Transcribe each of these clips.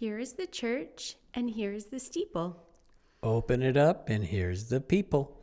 Here is the church, and here's the steeple. Open it up, and here's the people.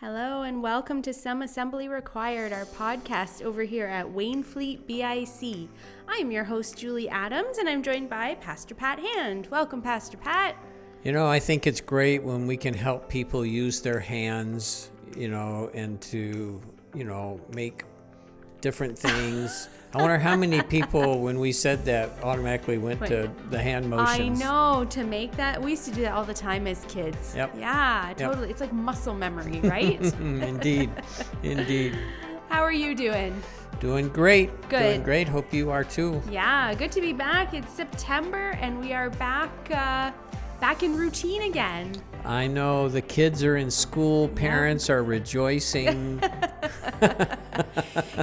Hello, and welcome to Some Assembly Required, our podcast over here at Wainfleet BIC. I'm your host, Julie Adams, and I'm joined by Pastor Pat Hand. Welcome, Pastor Pat. You know, I think it's great when we can help people use their hands, you know, and to, you know, make different things. I wonder how many people, when we said that, automatically went Wait. to the hand motions. I know to make that. We used to do that all the time as kids. Yep. Yeah, totally. It's like muscle memory, right? Mm, indeed, indeed. How are you doing? Doing great. Good. Doing great. Hope you are too. Yeah, good to be back. It's September, and we are back, uh, back in routine again. I know the kids are in school. Parents are rejoicing.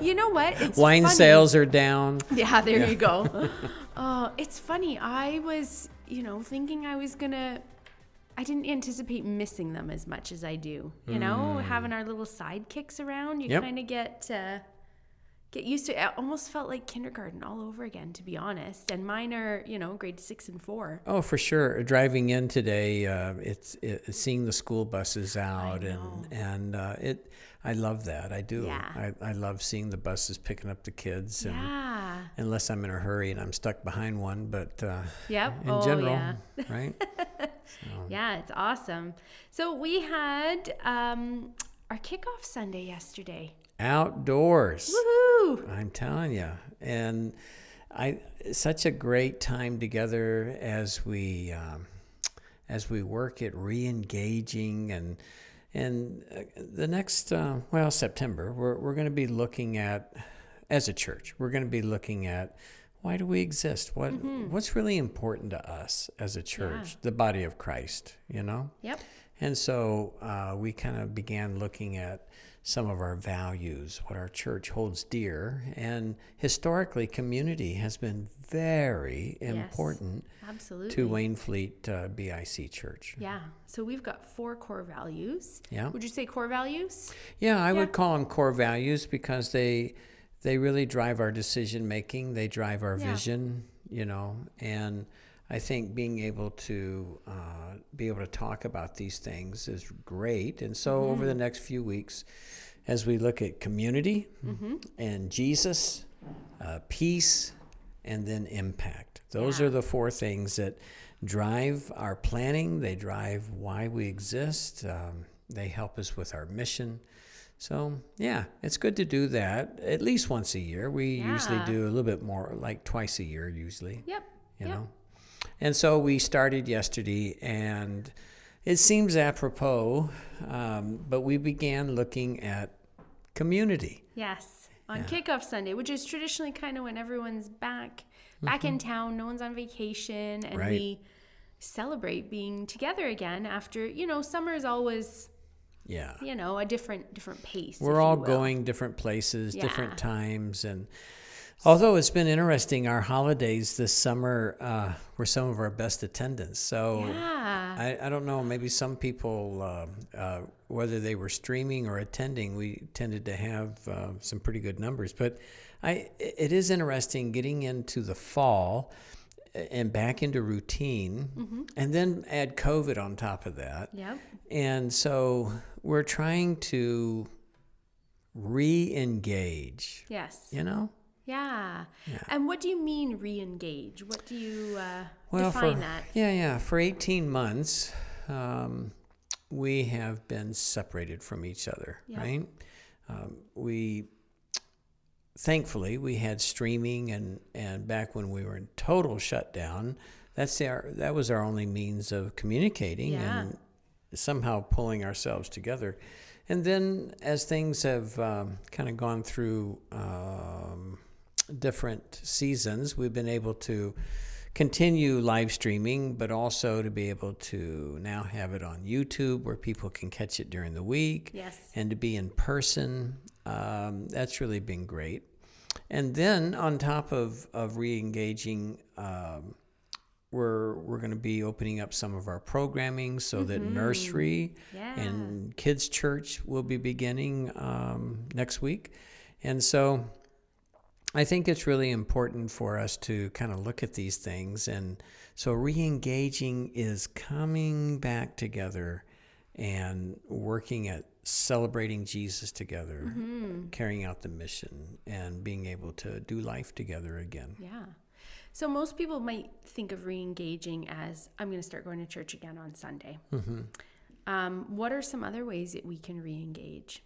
You know what? It's Wine funny. sales are down. Yeah, there you go. Oh, it's funny. I was, you know, thinking I was gonna. I didn't anticipate missing them as much as I do. You know, having our little sidekicks around, you Mm. Yep. kind of get uh, get used to. It It almost felt like kindergarten all over again, to be honest. And mine are, you know, grade six and four. Oh, for sure. Driving in today, uh, it's it, seeing the school buses out, and and uh, it. I love that. I do. Yeah. I, I love seeing the buses picking up the kids, and Yeah. unless I'm in a hurry and I'm stuck behind one, but uh, Yep. in oh, general, yeah. right? Yeah, it's awesome. So we had um, our kickoff Sunday yesterday. Outdoors. Woohoo! I'm telling you, and I such a great time together as we um, as we work at re-engaging and and uh, the next uh, well September we're we're going to be looking at as a church we're going to be looking at why do we exist what what's really important to us as a church the body of Christ you know Yep. and so uh, we kind of began looking at some of our values, what our church holds dear. And historically, community has been very important Absolutely. to Wainfleet uh, BIC Church. Yeah. So we've got four core values. Yeah. Would you say core values? Yeah, I would call them core values because they they really drive our decision making. They drive our Yeah. vision, you know, and I think being able to uh, be able to talk about these things is great. And so over Mm-hmm. the next few weeks, as we look at community Mm-hmm. and Jesus, uh, peace, and then impact. Those Yeah. are the four things that drive our planning. They drive why we exist. Um, they help us with our mission. So yeah, it's good to do that at least once a year. We usually do a little bit more, like twice a year usually. Yep. You yep. know, and so we started yesterday, and it seems apropos, um, but we began looking at community. Yes. On kickoff Sunday, which is traditionally kind of when everyone's back back in town, no one's on vacation, and Mm-hmm. Right. we celebrate being together again after, you know, summer is always, Yeah. you know, a different different pace. We're all going different places, Yeah. different times, and although it's been interesting, our holidays this summer uh, were some of our best attendance. So Yeah. I, I don't know, maybe some people, uh, uh, whether they were streaming or attending, we tended to have uh, some pretty good numbers. But I, it is interesting getting into the fall and back into routine, and then add COVID on top of that. Yep. And so we're trying to re engage, Yes. you know? Yeah. And what do you mean re-engage? What do you uh, Well, define for, that? Yeah, yeah. For 18 months, um, we have been separated from each other, Yeah. right? Um, we, thankfully, we had streaming, and, and back when we were in total shutdown, that's our, that was our only means of communicating Yeah. and somehow pulling ourselves together. And then as things have um, kind of gone through um, different seasons, we've been able to continue live streaming, but also to be able to now have it on YouTube where people can catch it during the week Yes. and to be in person. Um, that's really been great. And then on top of, of re engaging, um, we're, we're going to be opening up some of our programming so that nursery Yeah. and kids' church will be beginning um, next week. And so I think it's really important for us to kind of look at these things. And so re engaging is coming back together and working at celebrating Jesus together, Mm-hmm. carrying out the mission, and being able to do life together again. Yeah. So most people might think of re-engaging as I'm going to start going to church again on Sunday. Mm-hmm. Um, what are some other ways that we can re-engage?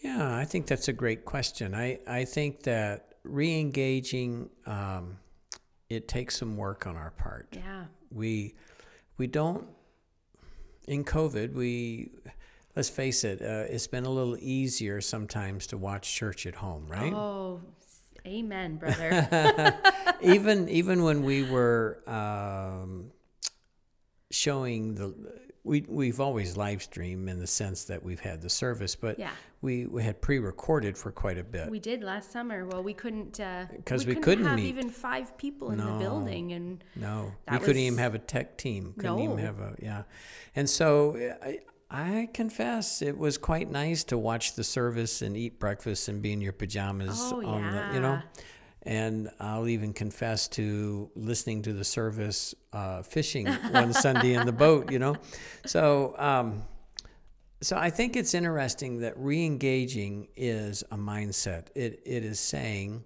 Yeah, I think that's a great question. I, I think that re engaging, um, it takes some work on our part. Yeah. we we don't in covid we let's face it uh, it's been a little easier sometimes to watch church at home right Oh, amen, brother. even even when we were um, showing the we we've always live stream in the sense that we've had the service but Yeah. we, we had pre-recorded for quite a bit we did last summer. Well, we couldn't. Uh, 'Cause we couldn't couldn't have meet. even five people in the building, and No, we couldn't even have a tech team. Couldn't even have a yeah, and so I, I confess it was quite nice to watch the service and eat breakfast and be in your pajamas Oh, on the you know, yeah. And I'll even confess to listening to the service uh, fishing one Sunday in the boat. You know, so. Um, so I think it's interesting that re-engaging is a mindset. It it is saying,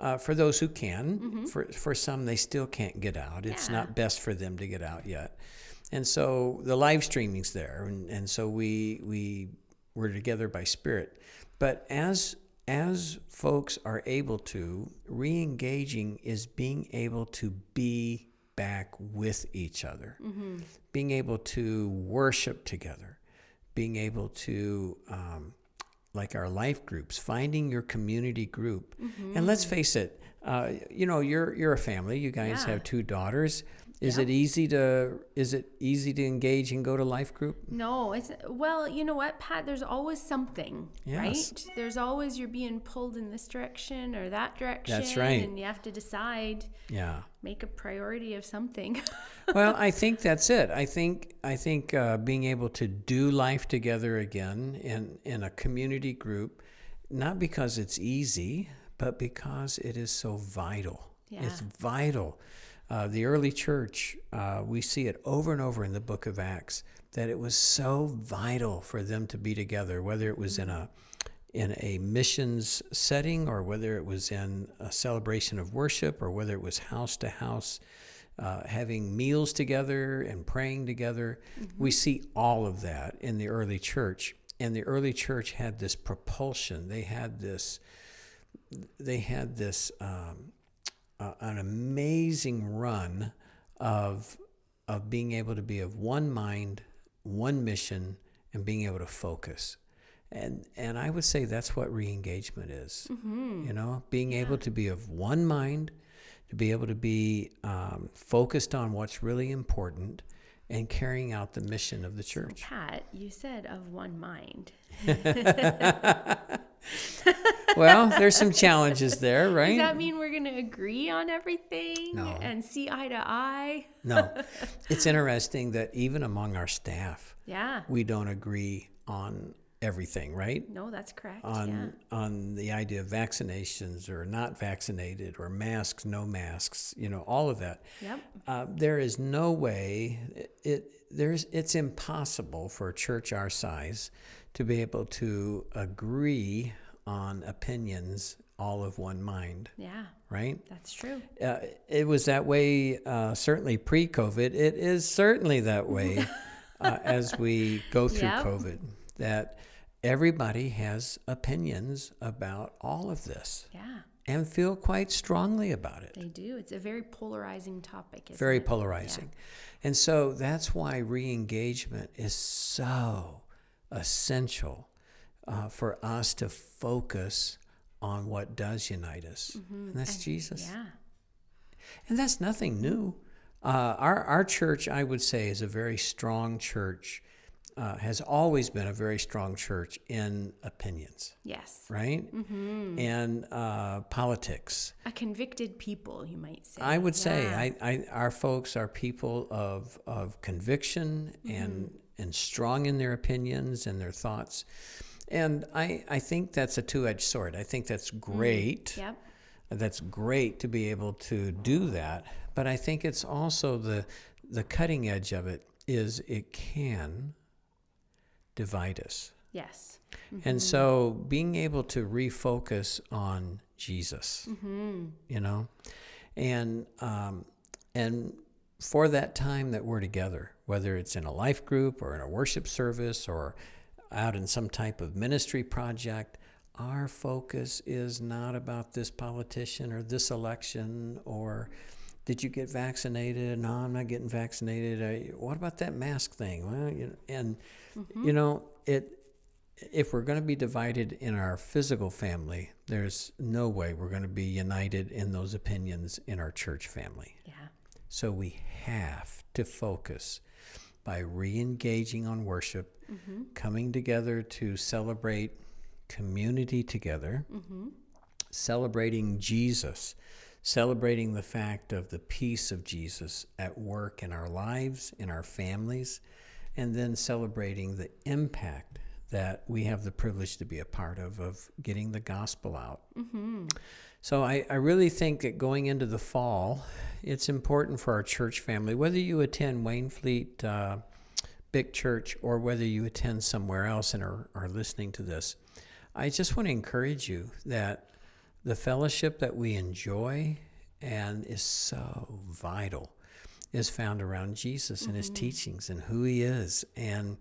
uh, for those who can, for for some they still can't get out. It's Mm-hmm. Yeah. not best for them to get out yet, and so the live streaming's there, and, and so we we we're together by spirit. But as as folks are able to, re-engaging is being able to be back with each other, being able to worship together, being able to um, like our life groups, finding your community group. And let's face it, uh, you know, you're you're a family. You guys Yeah. have two daughters. Is Yep. it easy to is it easy to engage and go to life group? no, it's well. You know what, Pat? There's always something, Yes. right? There's always you're being pulled in this direction or that direction. That's right. And you have to decide, Yeah. make a priority of something. well, I think that's it. I think I think uh, being able to do life together again in in a community group, not because it's easy, but because it is so vital. Yeah. It's vital. Uh, the early church, uh, we see it over and over in the book of Acts that it was so vital for them to be together, whether it was in a in a missions setting or whether it was in a celebration of worship or whether it was house to house uh, having meals together and praying together. We see all of that in the early church. And the early church had this propulsion. They had this. They had this um, uh, an amazing run of of being able to be of one mind, one mission, and being able to focus. And and I would say that's what re-engagement is. You know, being able to be of one mind, to be able to be um, focused on what's really important, and carrying out the mission of the church. Pat, you said of one mind. well, there's some challenges there, right? Does that mean we're going to agree on everything No. and see eye to eye? no, it's interesting that even among our staff, Yeah. we don't agree on everything, right? No, that's correct. On on the idea of vaccinations or not vaccinated or masks, no masks, you know, all of that. Yep. Uh, there is no way it, it there's it's impossible for a church our size to be able to agree on opinions all of one mind, Yeah. right? That's true. Uh, it was that way uh, certainly pre-COVID. It is certainly that way uh, as we go through Yep. COVID. That everybody has opinions about all of this Yeah. and feel quite strongly about it. They do. It's a very polarizing topic. Isn't Very it? polarizing, and so that's why re-engagement is so essential uh, for us to focus on what does unite us, and that's Jesus. Mm-hmm. Yeah. And that's nothing new. Uh, our, our church, I would say, is a very strong church, uh, has always been a very strong church in opinions, Yes. right? Mm-hmm. And uh, politics. A convicted people, you might say. I would say I, I, our folks are people of, of conviction and, and strong in their opinions and their thoughts. And I, I think that's a two edged sword. I think that's great. Yep. that's great to be able to do that. But I think it's also the the cutting edge of it is it can divide us. Yes. And so being able to refocus on Jesus, you know, and um, and for that time that we're together, whether it's in a life group or in a worship service or out in some type of ministry project, our focus is not about this politician or this election or did you get vaccinated? No, I'm not getting vaccinated. What about that mask thing? Well, you know, and mm-hmm. you know it. If we're going to be divided in our physical family, there's no way we're going to be united in those opinions in our church family. Yeah. So we have to focus by re engaging on worship, mm-hmm. coming together to celebrate community together, mm-hmm. celebrating Jesus, celebrating the fact of the peace of Jesus at work in our lives, in our families, and then celebrating the impact that we have the privilege to be a part of, of getting the gospel out. So I, I really think that going into the fall, it's important for our church family, whether you attend Wainfleet uh, BIC Church or whether you attend somewhere else and are, are listening to this. I just want to encourage you that the fellowship that we enjoy and is so vital is found around Jesus and his teachings and who he is. And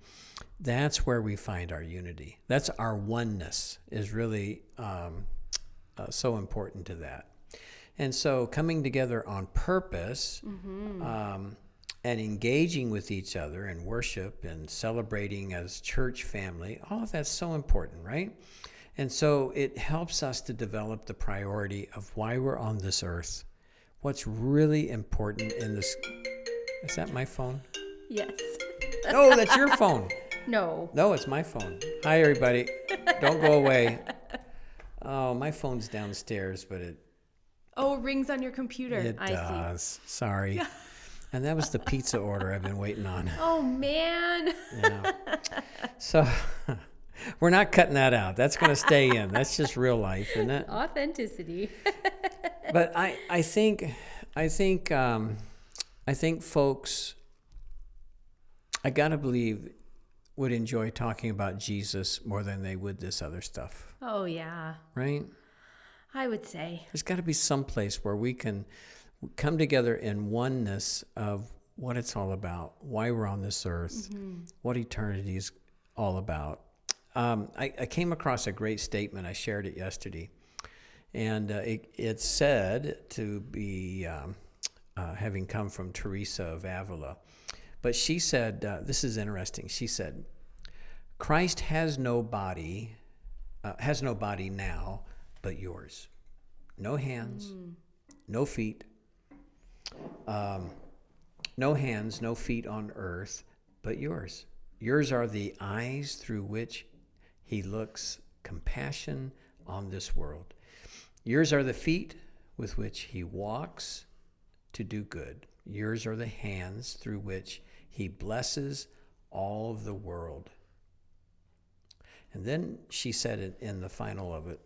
that's where we find our unity. That's our oneness, is really um, uh, so important to that. And so coming together on purpose um, and engaging with each other in worship and celebrating as church family, all of that's so important, right? And so it helps us to develop the priority of why we're on this earth. What's really important in this. Is that my phone? Yes. No, that's your phone. No. No, it's my phone. Hi, everybody. Don't go away. Oh, my phone's downstairs, but it Oh, it rings on your computer. it I see. does. Sorry. And that was the pizza order I've been waiting on. Oh man. Yeah. So we're not cutting that out. That's going to stay in. That's just real life, isn't it? Authenticity. But I, I think, I think, um, I think folks, I gotta believe, would enjoy talking about Jesus more than they would this other stuff, Oh yeah. right? I would say. There's got to be some place where we can come together in oneness of what it's all about, why we're on this earth, what eternity is all about. Um, I, I came across a great statement. I shared it yesterday, and uh, it, it said to be um, uh, having come from Teresa of Avila, but she said, uh, "This is interesting." She said, "Christ has no body, uh, has no body now, but yours." no hands, no feet, um, no hands, no feet on earth, but yours. Yours are the eyes through which he looks compassion on this world. Yours are the feet with which he walks to do good. Yours are the hands through which he blesses all of the world. And then she said it in the final of it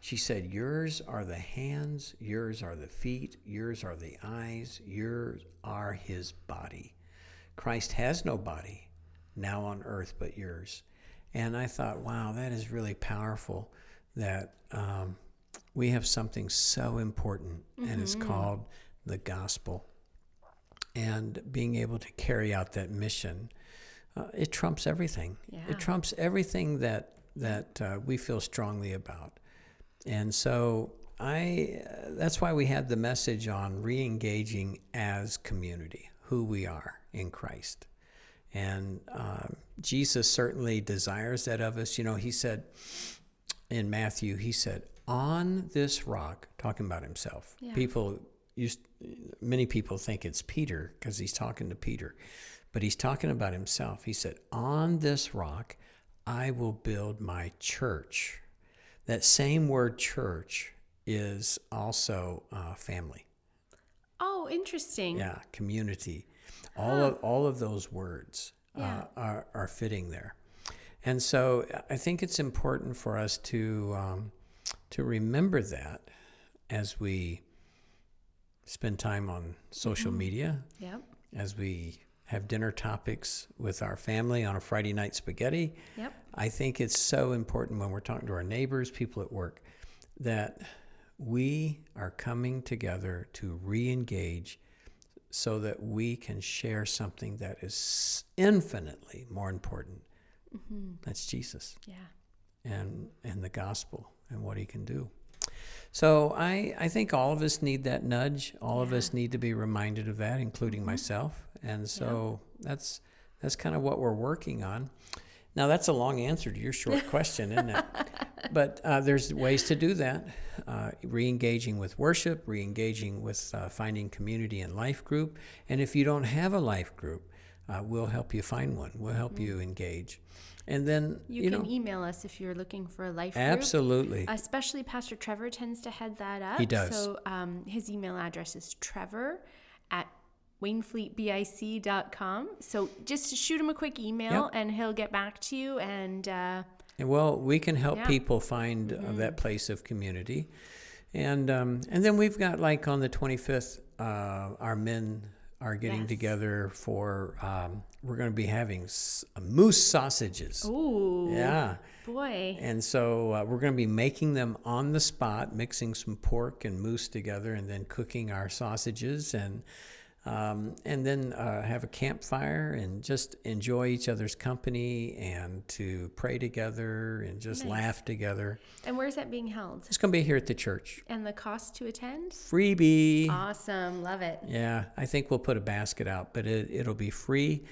she said, Yours are the hands, yours are the feet, yours are the eyes, yours are his body. Christ has no body now on earth but yours. And I thought, wow, that is really powerful that um, we have something so important, and it's called the gospel. And being able to carry out that mission, uh, it trumps everything. Yeah. It trumps everything that that uh, we feel strongly about. And so I uh, that's why we had the message on re-engaging as community, who we are in Christ. And um, Jesus certainly desires that of us. You know, he said in Matthew, he said, "On this rock," talking about himself. Yeah. People used, many people think it's Peter because he's talking to Peter, but he's talking about himself. He said, "On this rock, I will build my church." That same word "church" is also uh, family. Oh, interesting. Yeah, community. All of all of those words Yeah. uh, are are fitting there, and so I think it's important for us to um, to remember that as we spend time on social media, Yep. as we have dinner topics with our family on a Friday night spaghetti. Yep. I think it's so important when we're talking to our neighbors, people at work, that we are coming together to re engage so that we can share something that is infinitely more important. Mm-hmm. That's Jesus Yeah. and, and the gospel and what he can do. So I, I think all of us need that nudge. All of us need to be reminded of that, including mm-hmm. myself. And so that's that's kind of what we're working on. Now that's a long answer to your short question, isn't it? But uh, there's ways to do that. Uh, re-engaging with worship, re-engaging with uh, finding community and life group. And if you don't have a life group, uh, we'll help you find one. We'll help you engage. And then You, you, can know, email us if you're looking for a life group. absolutely. Especially Pastor Trevor tends to head that up. He does. So um, his email address is trevor at wainfleetbic.com. So just shoot him a quick email Yep. and he'll get back to you. And uh, And And well, we can help Yeah. Mm-hmm. people find uh, that place of community, and um, and then we've got like on the twenty fifth, uh, our men are getting Yes. together for. Um, we're going to be having s- moose sausages. ooh, Yeah, boy. and so uh, we're going to be making them on the spot, mixing some pork and moose together, and then cooking our sausages and. Um, and then uh, have a campfire and just enjoy each other's company and to pray together and just Nice. laugh together. And where's that being held? It's going to be here at the church. And the cost to attend? Freebie. Awesome. Love it. Yeah, I think we'll put a basket out, but it, it'll be free.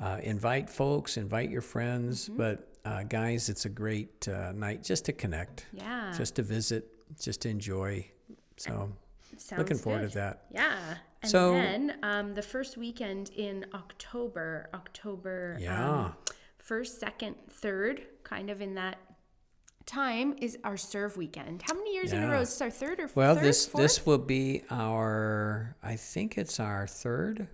Uh, invite folks, invite your friends. Mm-hmm. But uh, guys, it's a great uh, night just to connect, Yeah. just to visit, just to enjoy. So Sounds looking forward good. to that. Yeah. And So- then um, the first weekend in October, October Yeah. um, first, second, third, kind of in that time is our serve weekend. How many years in a row? Is this our third or fourth? Well, third, this fourth? this will be our. I think it's our third.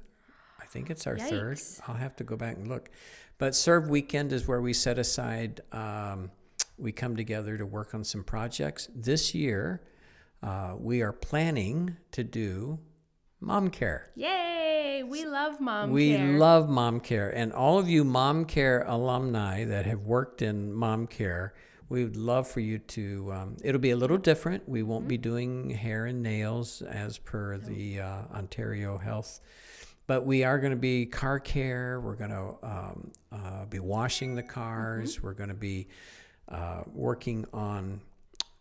I think it's our third. I'll have to go back and look. But serve weekend is where we set aside. Um, we come together to work on some projects. This year, uh, we are planning to do mom care. Yay! We love mom care. we care. love mom care, and all of you mom care alumni that have worked in mom care. We would love for you to. Um, it'll be a little different. We won't be doing hair and nails as per the uh, Ontario Health, but we are going to be car care. We're going to um, uh, be washing the cars. We're going to be uh, working on.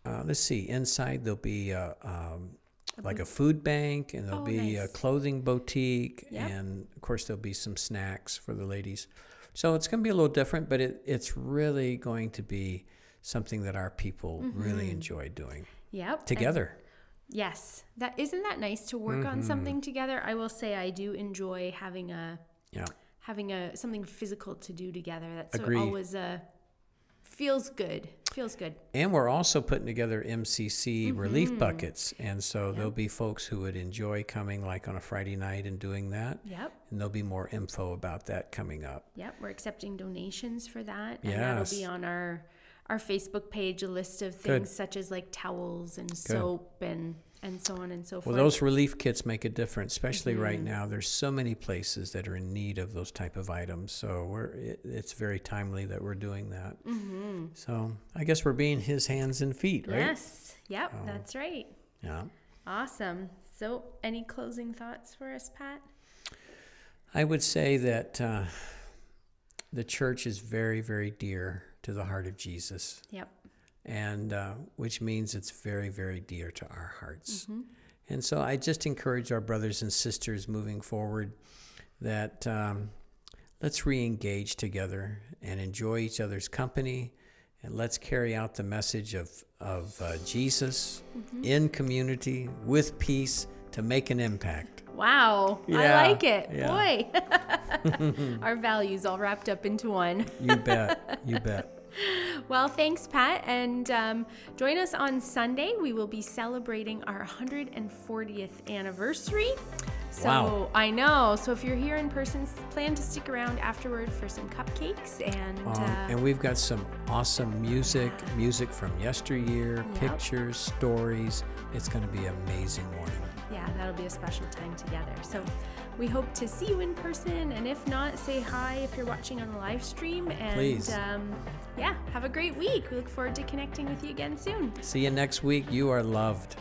Uh, let's see. Inside there'll be a, um, like a food bank, and there'll Oh, be a clothing boutique, Yep. and of course there'll be some snacks for the ladies. So it's going to be a little different, but it, it's really going to be something that our people really enjoy doing Yep. and- together. yes. That isn't that nice to work Mm-hmm. on something together. I will say I do enjoy having a yeah. having a something physical to do together. That's always uh, feels good. Feels good. And we're also putting together MCC Mm-hmm. relief buckets. And so there'll be folks who would enjoy coming like on a Friday night and doing that. Yep. And there'll be more info about that coming up. Yep. We're accepting donations for that, and that'll be on our our Facebook page. A list of Good. things such as like towels and soap and and so on and so forth. Well, those relief kits make a difference, especially right Mm-hmm. now. There's so many places that are in need of those type of items. So we're it, it's very timely that we're doing that. Mm-hmm. So I guess we're being his hands and feet, right? Yes. Yep. That's right. Yeah. Awesome. So, any closing thoughts for us, Pat? I would say that uh, the church is very, very dear to the heart of Jesus, Yep. And uh, which means it's very, very dear to our hearts. And so I just encourage our brothers and sisters moving forward that um, let's re engage together and enjoy each other's company. And let's carry out the message of, of uh, Jesus in community with peace to make an impact. Wow. I like it. yeah. Boy. Our values all wrapped up into one. You bet. You bet. Well, thanks, Pat. And um, join us on Sunday. We will be celebrating our 140th anniversary. So Wow. I know. So if you're here in person, plan to stick around afterward for some cupcakes and. Um, uh, and we've got some awesome music, music from yesteryear, Yep. pictures, stories. It's going to be an amazing morning. yeah, that'll be a special time together. So we hope to see you in person, and if not, say hi if you're watching on the live stream. And Please. Um, yeah, have a great week. We look forward to connecting with you again soon. See you next week. You are loved.